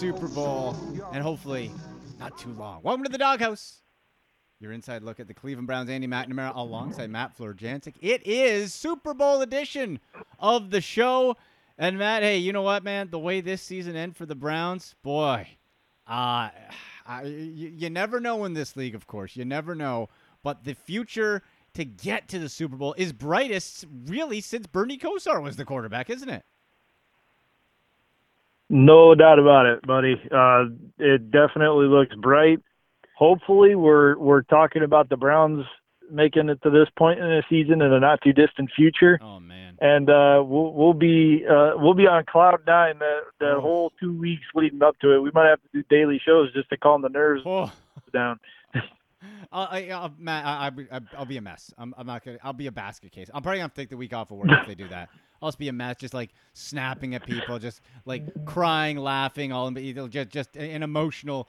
Super Bowl, and hopefully not too long. Welcome to the Doghouse. Your inside look at the Cleveland Browns, Andy McNamara, alongside Matt Florjancic. It is Super Bowl edition of the show. And Matt, hey, you know what, man? The way this season ended for the Browns, boy, uh, I, you, you never know in this league, of course. You never know. But the future to get to the Super Bowl is brightest, really, since Bernie Kosar was the quarterback, isn't it? No doubt about it, buddy. Uh, it definitely looks bright. Hopefully, we're we're talking about the Browns making it to this point in the season in a not too distant future. Oh man! And uh, we'll we'll be uh, we'll be on cloud nine the the Oh. whole two weeks leading up to it. We might have to do daily shows just to calm the nerves Oh. down. I'll, I, I'll, Matt, I, I, I- I'll be a mess. I'm, I'm not gonna. I'll be a basket case. I'm probably gonna take the week off of work if they do that. I'll just be a mess, just like snapping at people, just like crying, laughing, all just just an emotional,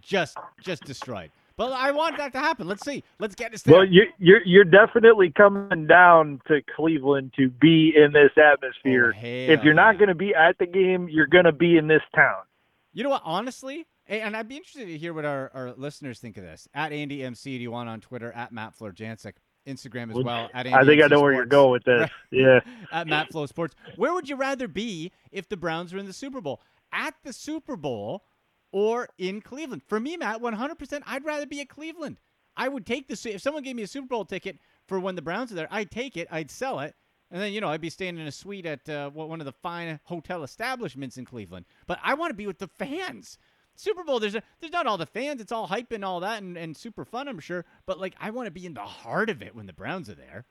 just just destroyed. But I want that to happen. Let's see. Let's get this. Well, there. you, you're you're definitely coming down to Cleveland to be in this atmosphere. Oh, if you're not going to be at the game, you're going to be in this town. You know what? Honestly, and I'd be interested to hear what our, our listeners think of this. At Andy MC81 on Twitter, at Matt Florjancic, Instagram as Well, well. At Andy I think I know where you're going with this. Yeah. at Matt Flow Sports. Where would you rather be if the Browns were in the Super Bowl? At the Super Bowl or in Cleveland? For me, Matt, 100%, I'd rather be at Cleveland. I would take the if someone gave me a Super Bowl ticket for when the Browns are there, I'd take it, I'd sell it, and then you know I'd be staying in a suite at uh, one of the fine hotel establishments in Cleveland. But I want to be with the fans. Super Bowl, there's a, there's not all the fans. It's all hype and all that, and, and super fun, I'm sure. But like, I want to be in the heart of it when the Browns are there.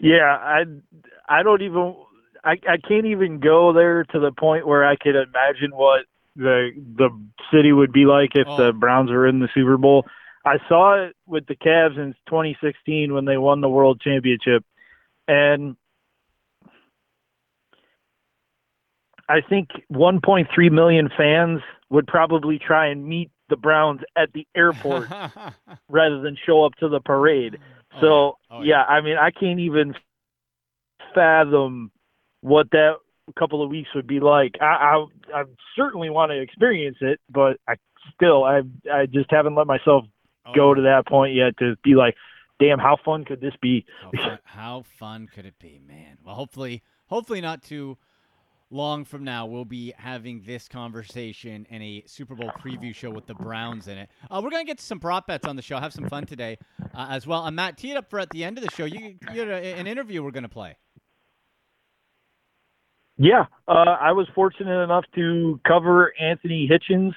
Yeah, I I don't even I I can't even go there to the point where I could imagine what the the city would be like if Oh. the Browns were in the Super Bowl. I saw it with the Cavs in 2016 when they won the World Championship, and I think 1.3 million fans would probably try and meet the Browns at the airport rather than show up to the parade. Oh, So yeah. Oh, yeah, I mean, I can't even fathom what that couple of weeks would be like. I I, I certainly want to experience it, but I still I I just haven't let myself Oh, go to that point yet to be like, damn, how fun could this be? How fun, how fun could it be, man? Well, hopefully, hopefully not too long from now, we'll be having this conversation and a Super Bowl preview show with the Browns in it. Uh, we're gonna get to some prop bets on the show, have some fun today uh, as well. And Matt, tee it up for at the end of the show. You, you had a, an interview we're gonna play. Yeah, uh, I was fortunate enough to cover Anthony Hitchens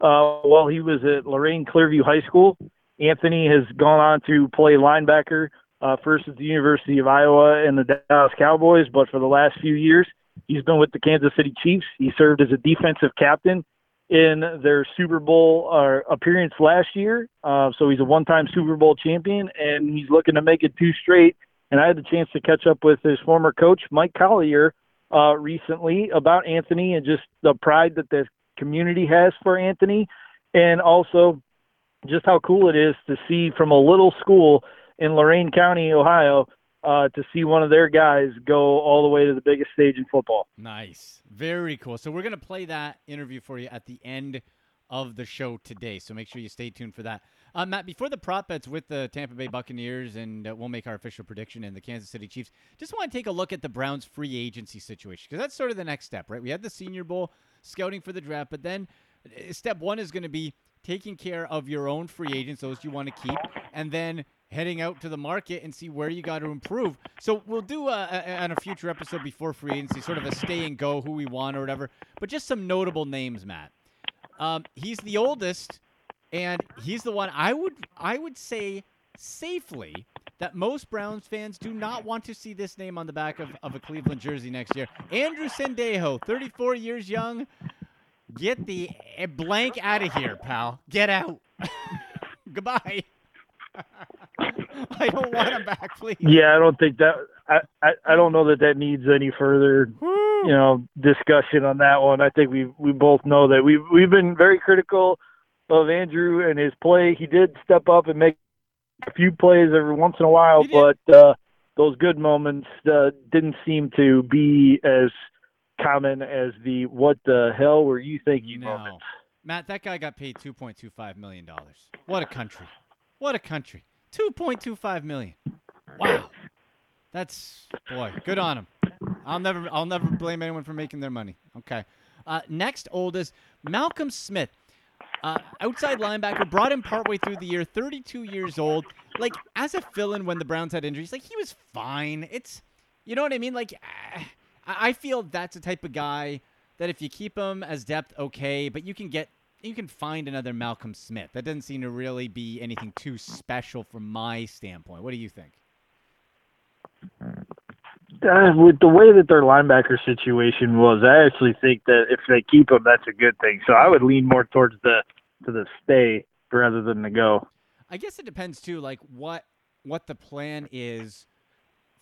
uh, while he was at Lorain Clearview High School. Anthony has gone on to play linebacker uh, first at the University of Iowa and the Dallas Cowboys, but for the last few years, he's been with the Kansas City Chiefs. He served as a defensive captain in their Super Bowl uh, appearance last year. Uh, so he's a one-time Super Bowl champion, and he's looking to make it two straight. And I had the chance to catch up with his former coach, Mike Collier, uh, recently about Anthony and just the pride that the community has for Anthony, and also just how cool it is to see from a little school in Lorain County, Ohio, uh, to see one of their guys go all the way to the biggest stage in football. Nice. Very cool. So we're going to play that interview for you at the end of the show today. So make sure you stay tuned for that. Uh, Matt, before the prop bets with the Tampa Bay Buccaneers, and uh, we'll make our official prediction in the Kansas City Chiefs, just want to take a look at the Browns' free agency situation because that's sort of the next step, right? We had the Senior Bowl, scouting for the draft, but then uh, step one is going to be taking care of your own free agents, those you want to keep, and then heading out to the market and see where you got to improve. So we'll do a, a, on a future episode before free agency, sort of a stay and go, who we want or whatever. But just some notable names, Matt. Um, he's the oldest, and he's the one I would I would say safely that most Browns fans do not want to see this name on the back of, of a Cleveland jersey next year. Andrew Sendejo, 34 years young. Get the eh, blank out of here, pal. Get out. Goodbye. I don't want him back, please. Yeah, I don't think that. I, I, I don't know that that needs any further, you know, discussion on that one. I think we we both know that we we've been very critical of Andrew and his play. He did step up and make a few plays every once in a while, but uh, those good moments uh, didn't seem to be as common as the "what the hell were you thinking" No. moments. Matt, that guy got paid two point two five million dollars. What a country! What a country! Two point two five million. Wow, that's boy, good on him. I'll never, I'll never blame anyone for making their money. Okay. Uh, next oldest, Malcolm Smith, uh, outside linebacker, brought him partway through the year, 32 years old. Like as a fill-in when the Browns had injuries, like he was fine. It's, you know what I mean? Like I feel that's the type of guy that if you keep him as depth, okay, but you can get you can find another Malcolm Smith. That doesn't seem to really be anything too special from my standpoint. What do you think? Uh, with the way that their linebacker situation was, I actually think that if they keep him, that's a good thing. So I would lean more towards the to the stay rather than the go. I guess it depends too, like what what the plan is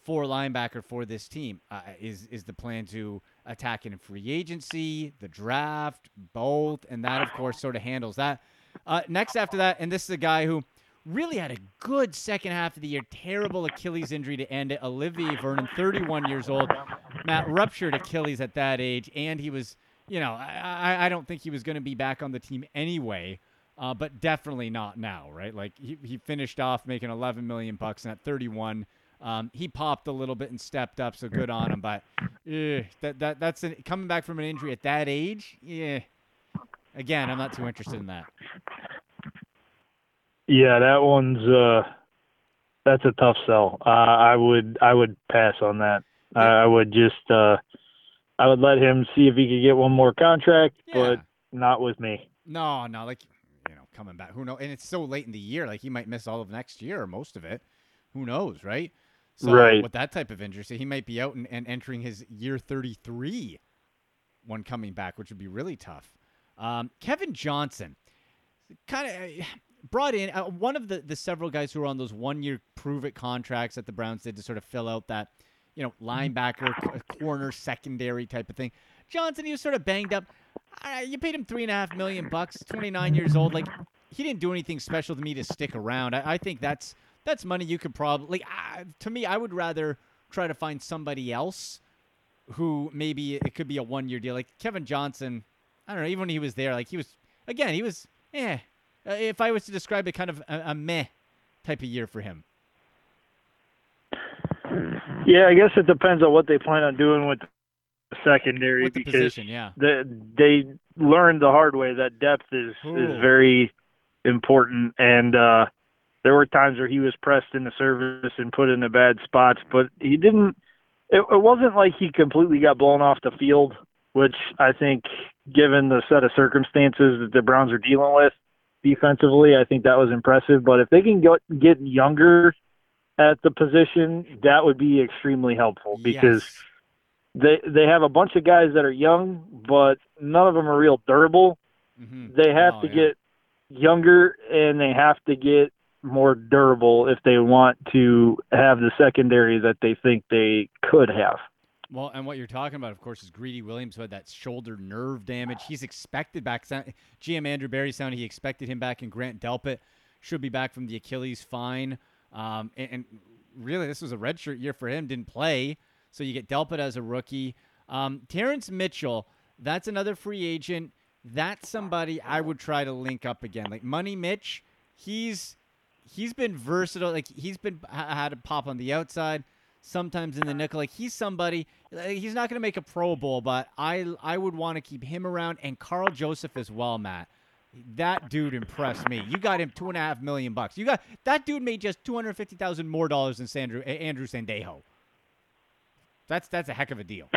for linebacker for this team. Uh, is is the plan to attack it in free agency, the draft, both, and that of course sort of handles that. Uh, next after that, and this is a guy who really had a good second half of the year. Terrible Achilles injury to end it. Olivier Vernon, 31 years old. Matt ruptured Achilles at that age, and he was, you know, I, I- don't think he was going to be back on the team anyway. Uh, but definitely not now, right? Like he, he finished off making 11 million bucks, and at 31, um, he popped a little bit and stepped up. So good on him. But eh, that that that's an, coming back from an injury at that age. Yeah. Again, I'm not too interested in that. Yeah, that one's uh, that's a tough sell. Uh, I would I would pass on that. I, I would just uh, I would let him see if he could get one more contract, Yeah. but not with me. No, no, like you know, coming back. Who knows? And it's so late in the year. Like he might miss all of next year or most of it. Who knows, right? So Right. with that type of injury, so he might be out and, and entering his year 33 when coming back, which would be really tough. Um, Kevin Johnson, kind of brought in uh, one of the, the several guys who were on those one year prove it contracts that the Browns did to sort of fill out that, you know, linebacker, corner, secondary type of thing. Johnson, he was sort of banged up. Uh, you paid him three and a half million bucks, 29 years old. Like, he didn't do anything special to me to stick around. I, I think that's that's money you could probably. Like, uh, to me, I would rather try to find somebody else who maybe it could be a one year deal. Like Kevin Johnson, I don't know. Even when he was there, like he was again, he was eh. Uh, if I was to describe it, kind of a, a meh type of year for him. Yeah, I guess it depends on what they plan on doing with secondary With the because position, yeah. the, they learned the hard way that depth is Ooh. is very important and uh there were times where he was pressed into service and put in into bad spots but he didn't it, it wasn't like he completely got blown off the field which i think given the set of circumstances that the browns are dealing with defensively i think that was impressive but if they can get get younger at the position that would be extremely helpful because Yes. they they have a bunch of guys that are young, but none of them are real durable. Mhm. They have Oh, to yeah. get younger and they have to get more durable if they want to have the secondary that they think they could have. Well, and what you're talking about, of course, is Greedy Williams, who had that shoulder nerve damage. He's expected back. GM Andrew Berry sounded he expected him back, and Grant Delpit should be back from the Achilles fine. Um, and, and really, this was a redshirt year for him. Didn't play, so you get Delpit as a rookie. Um, Terrance Mitchell, that's another free agent. That's somebody I would try to link up again. Like Money Mitch, he's he's been versatile. Like he's been had a pop on the outside, sometimes in the nickel. Like he's somebody. He's not going to make a Pro Bowl, but I I would want to keep him around and Karl Joseph as well, Matt. That dude impressed me. You got him two and a half million bucks. You got that dude made just two hundred fifty thousand more dollars than Sandro, Andrew Sendejo. That's that's a heck of a deal.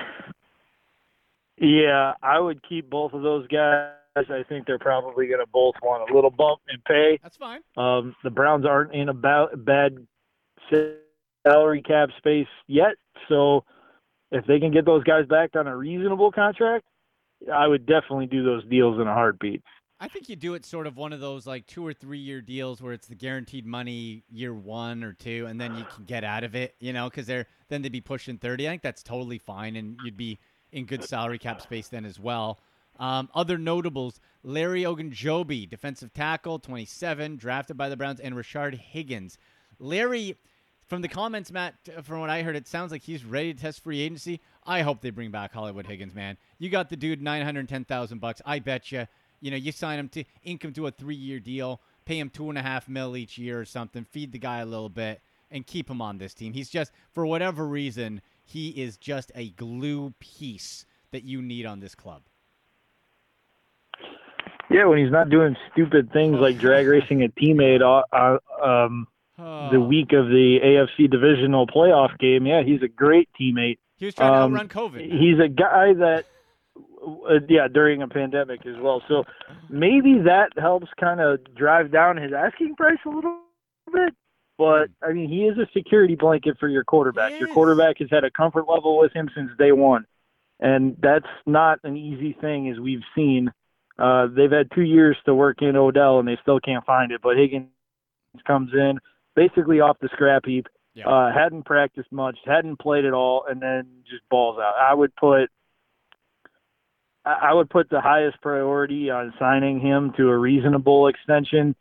Yeah, I would keep both of those guys. I think they're probably going to both want a little bump in pay. That's fine. Um, the Browns aren't in a ba- bad salary cap space yet, so if they can get those guys back on a reasonable contract, I would definitely do those deals in a heartbeat. I think you do it sort of one of those like two or three year deals where it's the guaranteed money year one or two, and then you can get out of it, you know, because they're then they'd be pushing thirty. I think that's totally fine, and you'd be in good salary cap space then as well. Um, other notables: Larry Ogunjobi, defensive tackle, 27, drafted by the Browns, and Rashard Higgins. Larry, from the comments, Matt, from what I heard, it sounds like he's ready to test free agency. I hope they bring back Hollywood Higgins, man. You got the dude 910,000 bucks. I bet you, you know, you sign him to ink him to a three year deal, pay him two and a half mil each year or something, feed the guy a little bit, and keep him on this team. He's just, for whatever reason, he is just a glue piece that you need on this club. Yeah, when he's not doing stupid things like drag racing a teammate uh, uh, um, the week of the AFC divisional playoff game, yeah, he's a great teammate. He was trying Um, to outrun COVID. He's a guy that, uh, yeah, during a pandemic as well. So maybe that helps kind of drive down his asking price a little bit. But I mean, he is a security blanket for your quarterback. Your quarterback has had a comfort level with him since day one, and that's not an easy thing, as we've seen. Uh, they've had two years to work in Odell, and they still can't find it. But Higgins comes in basically off the scrap heap. Yeah. Uh, hadn't practiced much, hadn't played at all, and then just balls out. I would put I would put the highest priority on signing him to a reasonable extension.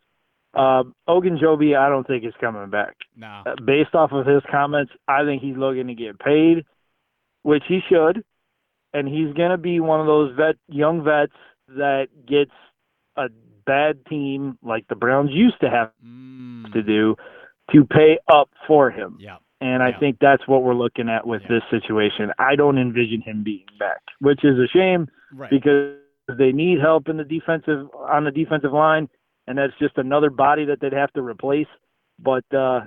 Uh, Ogunjobi, I don't think is coming back. nah. Uh, based off of his comments, I think he's looking to get paid, which he should, and he's going to be one of those vet young vets that gets a bad team like the Browns used to have Mm, to do to pay up for him. yeah. And I Yeah. think that's what we're looking at with Yeah. this situation. I don't envision him being back, which is a shame Right. because they need help in the defensive on the defensive line, and that's just another body that they'd have to replace. But uh,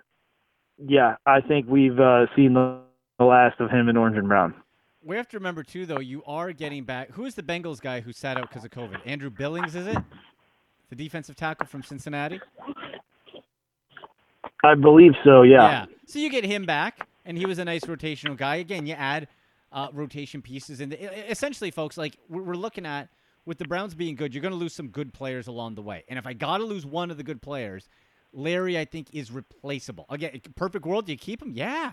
yeah, I think we've uh, seen the, the last of him in orange and brown. We have to remember too, though. You are getting back. Who is the Bengals guy who sat out because of COVID? Andrew Billings, is it? The defensive tackle from Cincinnati. I believe so. Yeah. Yeah. So you get him back, and he was a nice rotational guy. Again, you add uh, rotation pieces, and essentially, folks, like we're we're looking at with the Browns being good, you're going to lose some good players along the way. And if I got to lose one of the good players, Larry, I think, is replaceable. Again, perfect world, you keep him, yeah,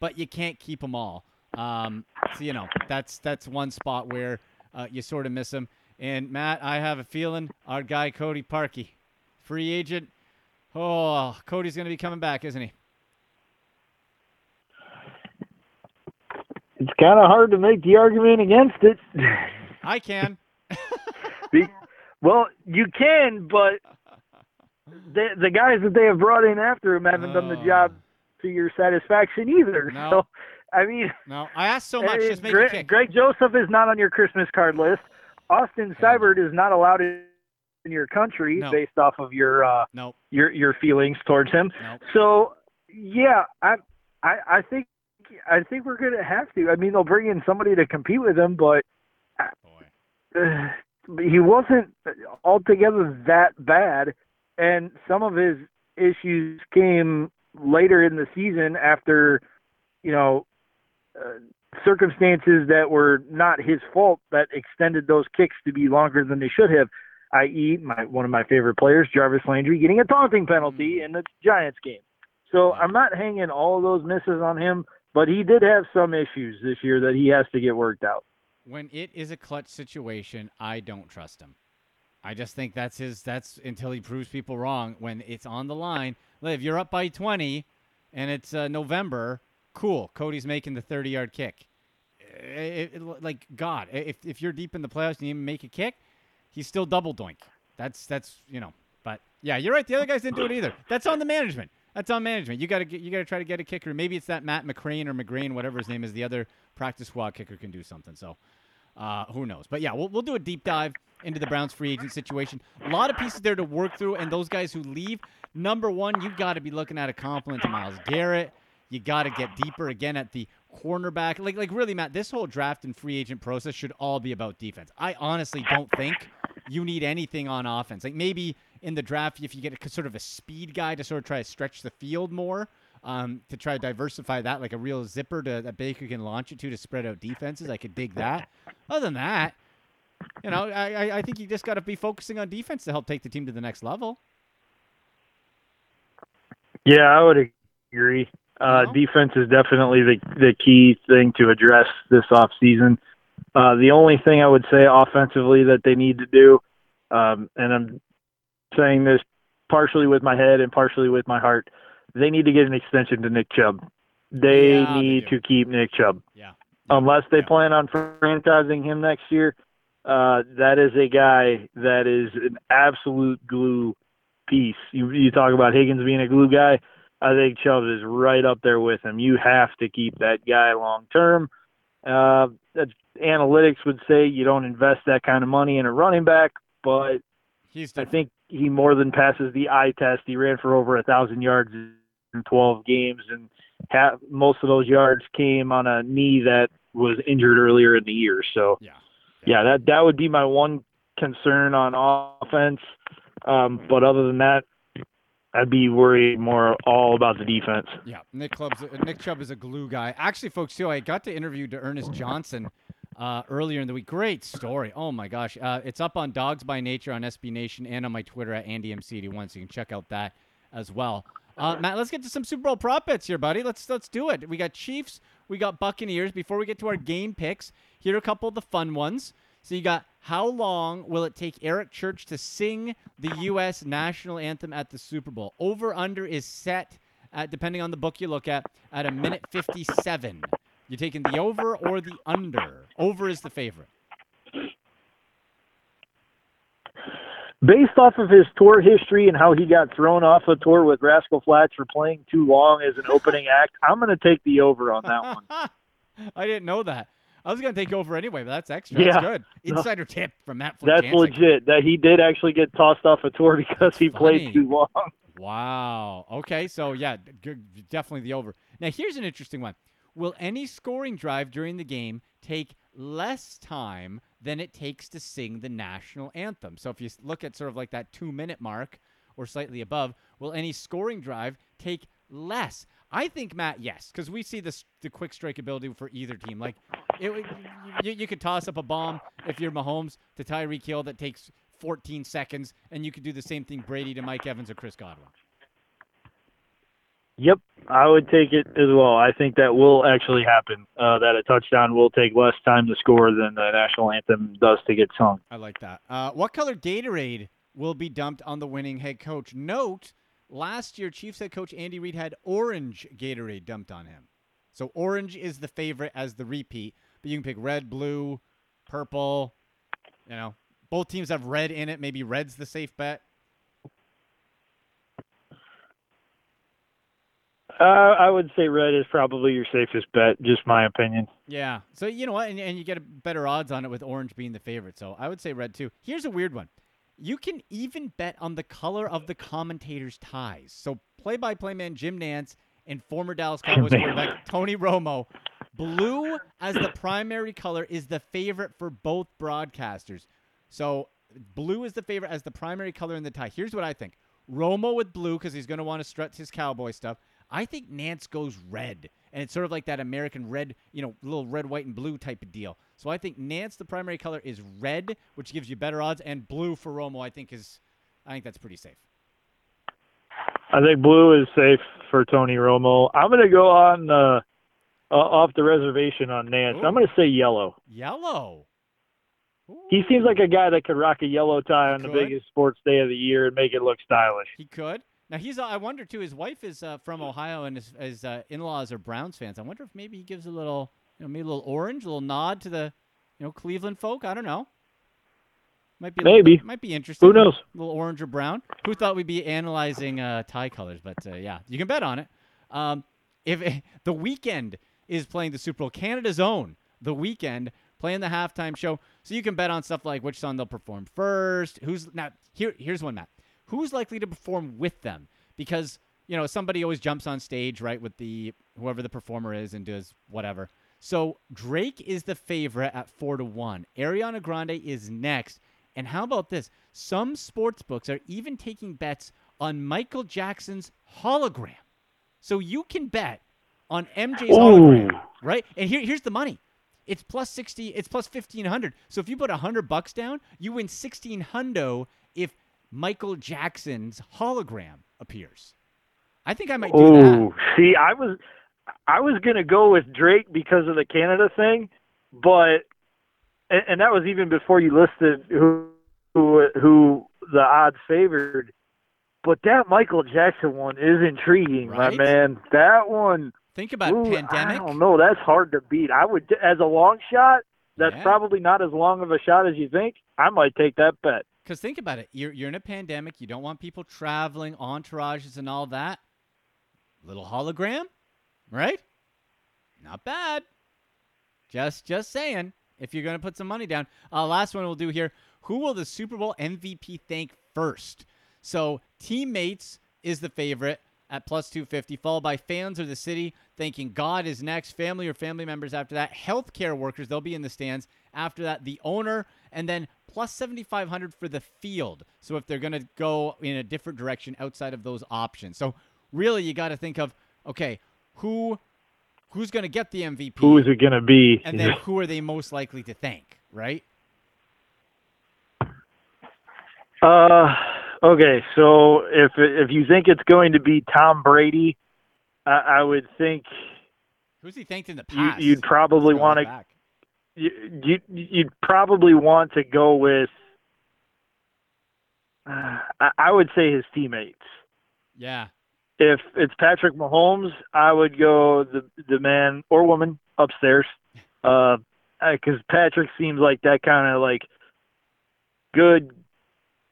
but you can't keep them all. Um, so you know that's that's one spot where uh, you sort of miss him. And Matt, I have a feeling our guy Cody Parkey, free agent. Oh, Cody's going to be coming back, isn't he? It's kind of hard to make the argument against it. I can. Be- well, you can, but the the guys that they have brought in after him haven't done the job to your satisfaction either. No. So, I mean, No, I asked so much. Just make Gre- a kick. Greg Joseph is not on your Christmas card list. Austin Seibert is not allowed in in your country No. based off of your uh, No, your your feelings towards him. no. So yeah, I I I think I think we're gonna have to. I mean, they'll bring in somebody to compete with him, but uh, he wasn't altogether that bad, and some of his issues came later in the season after, you know, uh, circumstances that were not his fault that extended those kicks to be longer than they should have. I.e., my one of my favorite players, Jarvis Landry, getting a taunting penalty in the Giants game. So I'm not hanging all of those misses on him, but he did have some issues this year that he has to get worked out. When it is a clutch situation, I don't trust him. I just think that's his. That's until he proves people wrong. When it's on the line, like, if you're up by 20 and it's uh, November, cool. Cody's making the 30 yard kick. It- it- like God, if if you're deep in the playoffs and you even make a kick, he's still double doink. That's that's you know. But yeah, you're right. The other guys didn't do it either. That's on the management. That's on management. You got to you got to try to get a kicker. Maybe it's that Matt McCrane or McGrain, whatever his name is. The other practice squad kicker can do something. So uh, who knows? But yeah, we'll we'll do a deep dive into the Browns free agent situation. A lot of pieces there to work through, and those guys who leave. Number one, you got to be looking at a compliment to Myles Garrett. You got to get deeper again at the cornerback. Like, like really, Matt, this whole draft and free agent process should all be about defense. I honestly don't think you need anything on offense. Like maybe in the draft, if you get a sort of a speed guy to sort of try to stretch the field more, um, to try to diversify that, like a real zipper to, that Baker can launch it to to spread out defenses, I could dig that. Other than that, you know, I, I- I think you just got to be focusing on defense to help take the team to the next level. Yeah, I would agree. Uh? Defense is definitely the the key thing to address this off season. Uh, the only thing I would say offensively that they need to do, um, and I'm saying this partially with my head and partially with my heart, they need to get an extension to Nick Chubb. They Yeah, need do. to keep Nick Chubb. Yeah. Unless they Yeah. plan on franchising him next year, uh, that is a guy that is an absolute glue piece. You, you talk about Higgins being a glue guy. I think Chubb is right up there with him. You have to keep that guy long term. Uh, that's, analytics would say you don't invest that kind of money in a running back, but He's I think he more than passes the eye test. He ran for over a thousand yards in 12 games, and ha most of those yards came on a knee that was injured earlier in the year. So, yeah. yeah, that that would be my one concern on offense. Um, but other than that, I'd be worried more all about the defense. Yeah, Nick Nick Chubb is a glue guy. Actually, folks, too, I got to interview D'Ernest Johnson uh, earlier in the week. Great story. Oh my gosh, uh, it's up on Dawgs by Nature on SB Nation and on my Twitter at AndyMC81, so you can check out that as well. Uh, Matt, let's get to some Super Bowl prop bets here, buddy. Let's let's do it. We got Chiefs, we got Buccaneers. Before we get to our game picks, here are a couple of the fun ones. So you got how long will it take Eric Church to sing the U.S. national anthem at the Super Bowl? Over under is set at depending on the book you look at at a minute 57. You're taking the over or the under? Over is the favorite. Based off of his tour history and how he got thrown off a tour with Rascal Flatts for playing too long as an opening act, I'm going to take the over on that one. I didn't know that. I was gonna take over anyway, but that's extra. Yeah. That's good. No. Insider tip from Matt That's Florjancic. legit. That he did actually get tossed off a tour because he funny. played too long. Wow. Okay, so yeah, definitely the over. Now here's an interesting one. Will any scoring drive during the game take less time than it takes to sing the national anthem? So if you look at sort of like that 2-minute mark or slightly above, will any scoring drive take less? I think Matt, yes, because we see this the quick strike ability for either team. Like, it, you, you could toss up a bomb if you're Mahomes to Tyreek Hill that takes 14 seconds, and you could do the same thing Brady to Mike Evans or Chris Godwin. Yep, I would take it as well. I think that will actually happen. Uh, that a touchdown will take less time to score than the national anthem does to get sung. I like that. Uh, what color Gatorade will be dumped on the winning head coach? Note, last year Chiefs head coach Andy Reid had orange Gatorade dumped on him. So orange is the favorite as the repeat, but you can pick red, blue, purple. You know, both teams have red in it. Maybe red's the safe bet. Uh, I would say red is probably your safest bet. Just my opinion. Yeah. So you know what, and, and you get better odds on it with orange being the favorite. So I would say red too. Here's a weird one. You can even bet on the color of the commentators' ties. So play-by-play man Jim Nantz and former Dallas Cowboys quarterback Tony Romo, blue as the primary color is the favorite for both broadcasters. So blue is the favorite as the primary color in the tie. Here's what I think. Romo with blue because he's going to want to strut his cowboy stuff. I think Nantz goes red, and it's sort of like that American red, you know, little red, white, and blue type of deal. So I think Nantz, the primary color, is red, which gives you better odds, and blue for Romo, I think is, I think that's pretty safe. I think blue is safe for Tony Romo. I'm going to go on uh, uh, off the reservation on Nantz. I'm going to say yellow. Yellow. Ooh, He seems like a guy that could rock a yellow tie on the biggest sports day of the year and make it look stylish. he could. Now he's. Uh, I wonder too. His wife is uh, from Ohio, and his, his uh, in-laws are Browns fans. I wonder if maybe he gives a little, you know, maybe a little orange, a little nod to the, you know, Cleveland folk. I don't know. Might be a little Maybe. might be interesting. Who knows? A little orange or brown. Who thought we'd be analyzing uh, tie colors? But uh, yeah, you can bet on it. Um, if the Weeknd is playing the Super Bowl, Canada's own the Weeknd playing the halftime show, so you can bet on stuff like which song they'll perform first. Who's now here? Here's one, Matt. Who's likely to perform with them? Because you know somebody always jumps on stage, right, with the whoever the performer is and does whatever. So Drake is the favorite at four to one. Ariana Grande is next. And how about this? Some sports books are even taking bets on Michael Jackson's hologram. So you can bet on MJ's hologram, right? And here, here's the money. It's plus 60, it's plus 1500. So if you put 100 bucks down, you win 1600 if Michael Jackson's hologram appears. I think I might do that. Oh, see, I was I was gonna go with Drake because of the Canada thing, but and, and that was even before you listed who who who the odds favored. But that Michael Jackson one is intriguing, Right? my man. That one, Think about ooh, pandemic. I don't know. That's hard to beat. I would, as a long shot. That's Yeah. probably not as long of a shot as you think. I might take that bet. Because think about it, you're you're in a pandemic. You don't want people traveling, entourages, and all that. Little hologram, right? Not bad. Just just saying. If you're gonna put some money down, uh, last one we'll do here. Who will the Super Bowl MVP thank first? So teammates is the favorite at plus 250, followed by fans or the city thanking God is next, family or family members after that, healthcare workers, they'll be in the stands. After that, the owner, and then plus 7,500 for the field. So if they're going to go in a different direction outside of those options. So really, you got to think of, okay, who who's going to get the MVP? Who is it going to be? and then who are they most likely to thank, right? Uh, okay. So if if you think it's going to be Tom Brady, I, I would think Who's he thanked in the you, past? you'd probably want to. You, you you'd probably want to go with. Uh, I, I would say his teammates. Yeah. If it's Patrick Mahomes, I would go the the man or woman upstairs, because Patrick seems like that kind of like good,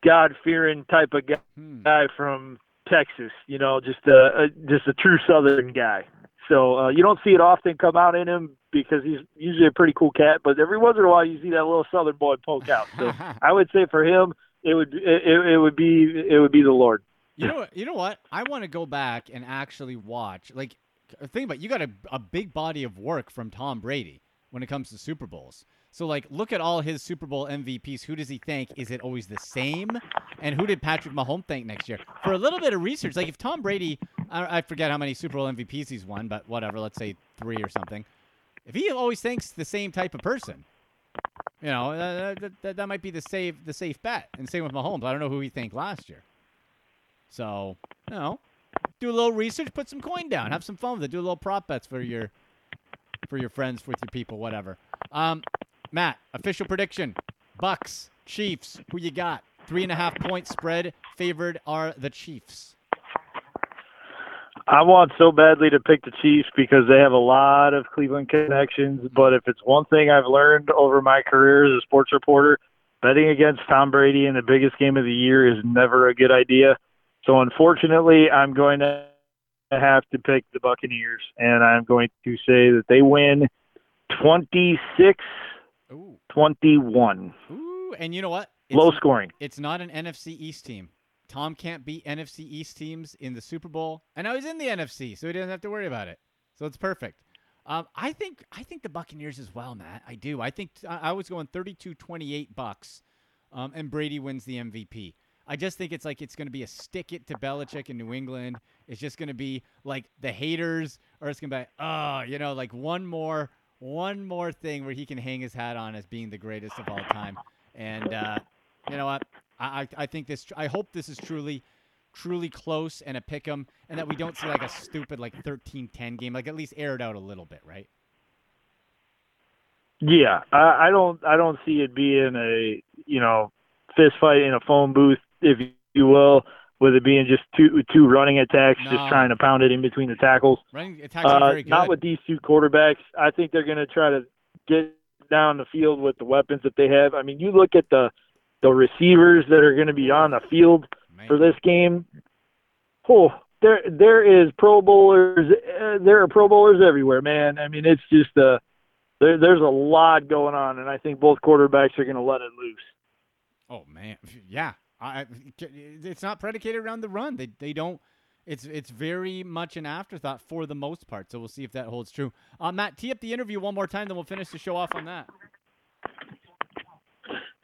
God fearing type of guy Hmm. guy from Texas. You know, just a, a just a true Southern guy. So uh, you don't see it often come out in him because he's usually a pretty cool cat. But every once in a while, you see that little Southern boy poke out. So I would say for him, it would it, it would be it would be the Lord. You know, what- you know what? I want to go back and actually watch. Like, think about it, you got a, a big body of work from Tom Brady when it comes to Super Bowls. So, like, look at all his Super Bowl MVPs. Who does he thank? Is it always the same? And who did Patrick Mahomes thank next year? For a little bit of research, like if Tom Brady, I, forget how many Super Bowl MVPs he's won, but whatever, let's say three or something. If he always thinks the same type of person, you know, that, that, that, that might be the safe the safe bet. And same with Mahomes. I don't know who he thanked last year. So, you know, do a little research, put some coin down, have some fun with it, do a little prop bets for your for your friends, with your people, whatever. Um, Matt, official prediction: Bucks, Chiefs. Who you got? Three and a half point spread. Favored are the Chiefs. I want so badly to pick the Chiefs because they have a lot of Cleveland connections. But if it's one thing I've learned over my career as a sports reporter, betting against Tom Brady in the biggest game of the year is never a good idea. So unfortunately, I'm going to have to pick the Buccaneers, and I'm going to say that they win 26 21. ooh, and you know what? Low scoring. It's not an NFC East team. Tom can't beat NFC East teams in the Super Bowl, and now he's in the NFC, so he doesn't have to worry about it. So it's perfect. Um, I think I think the Buccaneers as well, Matt. I do. I think I was going 32-28 Bucks, um, and Brady wins the MVP. I just think it's like it's going to be a stick it to Belichick in New England. It's just going to be like the haters, or it's going to be, oh, you know, like one more, one more thing where he can hang his hat on as being the greatest of all time. And uh, you know what? I, I I think this. I hope this is truly, truly close and a pick 'em, and that we don't see like a stupid like 13-10 game. Like at least air it out a little bit, right? Yeah, I, I don't I don't see it being a you know fist fight in a phone booth, if you will, with it being just two two running attacks, No. just trying to pound it in between the tackles. Running attacks are Uh, very good. not with these two quarterbacks. I think they're going to try to get down the field with the weapons that they have. I mean, you look at the the receivers that are going to be on the field Man. for this game. Oh, there there is Pro Bowlers. Uh, there are Pro Bowlers everywhere, man. I mean, it's just uh, there, there's a lot going on, and I think both quarterbacks are going to let it loose. Oh man, yeah. I, I- it's not predicated around the run. They they don't. It's it's very much an afterthought for the most part. So we'll see if that holds true. Uh, Matt, tee up the interview one more time, then we'll finish the show off on that.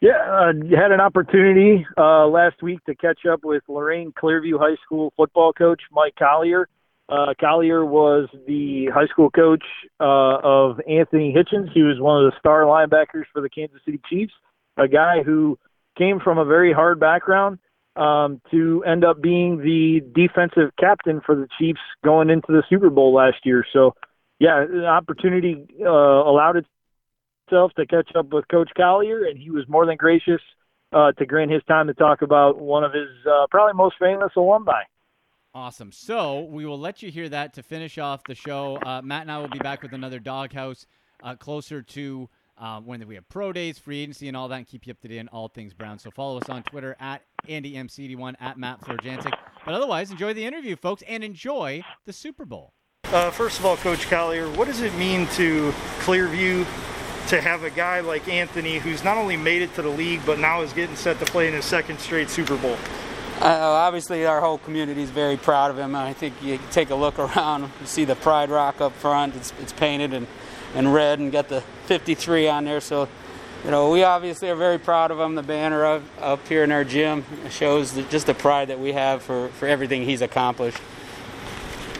Yeah, uh, had an opportunity uh, last week to catch up with Lorain Clearview High School football coach Mike Collier. Uh, Collier was the high school coach uh, of Anthony Hitchens. He was one of the star linebackers for the Kansas City Chiefs, a guy who came from a very hard background um, to end up being the defensive captain for the Chiefs going into the Super Bowl last year. So, yeah, the opportunity uh, allowed himself to catch up with Coach Collier, and he was more than gracious uh, to grant his time to talk about one of his uh, probably most famous alumni. Awesome. So we will let you hear that to finish off the show. Uh, Matt and I will be back with another doghouse uh, closer to uh, when we have pro days, free agency, and all that, and keep you up to date on all things Brown. So follow us on Twitter at AndyMC81 at Matt Florjancic. But otherwise, enjoy the interview, folks, and enjoy the Super Bowl. Uh, first of all, Coach Collier, what does it mean to Clearview to have a guy like Anthony who's not only made it to the league, but now is getting set to play in his second straight Super Bowl? Uh, obviously, our whole community is very proud of him. I think you take a look around, you see the Pride Rock up front. It's, it's painted in, in red and got the 53 on there. So, you know, we obviously are very proud of him. The banner up, up here in our gym shows the, just the pride that we have for, for everything he's accomplished.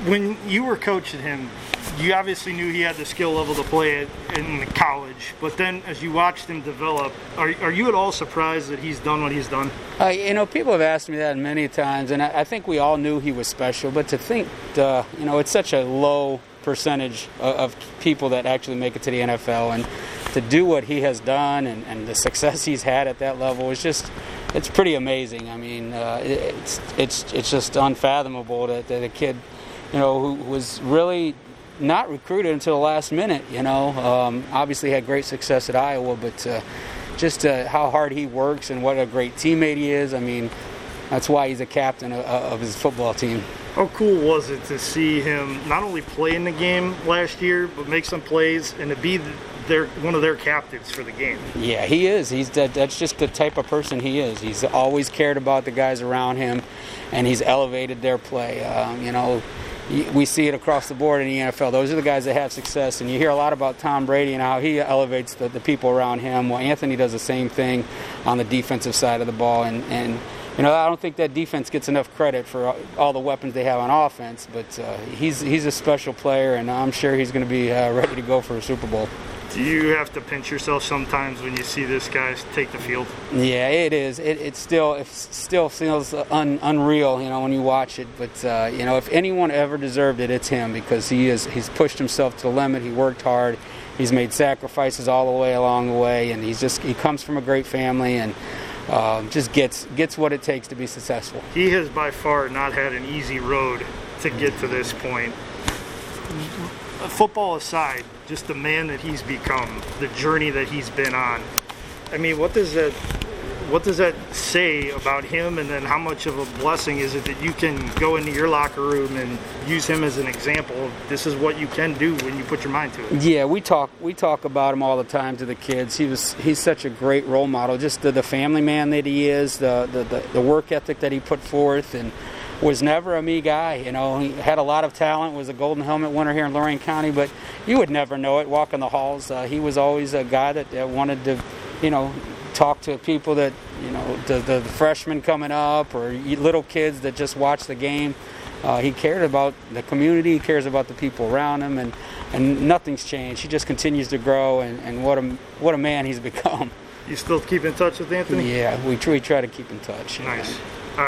When you were coaching him, you obviously knew he had the skill level to play it in college, but then as you watched him develop, are, are you at all surprised that he's done what he's done? Uh, you know, people have asked me that many times, and I, I think we all knew he was special, but to think, uh, you know, it's such a low percentage of, of, people that actually make it to the NFL, and to do what he has done and, and the success he's had at that level is just, it's pretty amazing. I mean, uh, it's, it's, it's just unfathomable that, that a kid, you know, who was really not recruited until the last minute. You know, um, obviously had great success at Iowa, but uh, just uh, how hard he works and what a great teammate he is. I mean, that's why he's a captain of, of his football team. How cool was it to see him not only play in the game last year, but make some plays and to be their one of their captains for the game? Yeah, he is. He's that, that's just the type of person he is. He's always cared about the guys around him, and he's elevated their play. Um, you know we see it across the board in the NFL. Those are the guys that have success, and you hear a lot about Tom Brady and how he elevates the, the people around him. Well, Anthony does the same thing on the defensive side of the ball, and, and you know I don't think that defense gets enough credit for all the weapons they have on offense. But uh, he's he's a special player, and I'm sure he's going to be uh, ready to go for a Super Bowl. Do you have to pinch yourself sometimes when you see this guy take the field? Yeah, it is. It, it still it still feels un, unreal, you know, when you watch it. But uh, you know, if anyone ever deserved it, it's him because he is he's pushed himself to the limit. He worked hard. He's made sacrifices all the way along the way, and he's just he comes from a great family and. Uh, just gets gets what it takes to be successful. He has by far not had an easy road to get to this point. Football aside, just the man that he's become, the journey that he's been on. I mean, what does that what does that say about him and then how much of a blessing is it that you can go into your locker room and use him as an example of this is what you can do when you put your mind to it yeah we talk we talk about him all the time to the kids he was he's such a great role model just the, the family man that he is the, the, the, the work ethic that he put forth and was never a me guy. You know, he had a lot of talent, was a Golden Helmet winner here in Lorain County, but you would never know it walking the halls. Uh, he was always a guy that uh, wanted to, you know, talk to people that, you know, the, the, freshmen coming up or little kids that just watch the game. Uh, he cared about the community, he cares about the people around him, and, and nothing's changed. He just continues to grow, and, and what, a, what a man he's become. You still keep in touch with Anthony? Yeah, we, we try to keep in touch. Nice.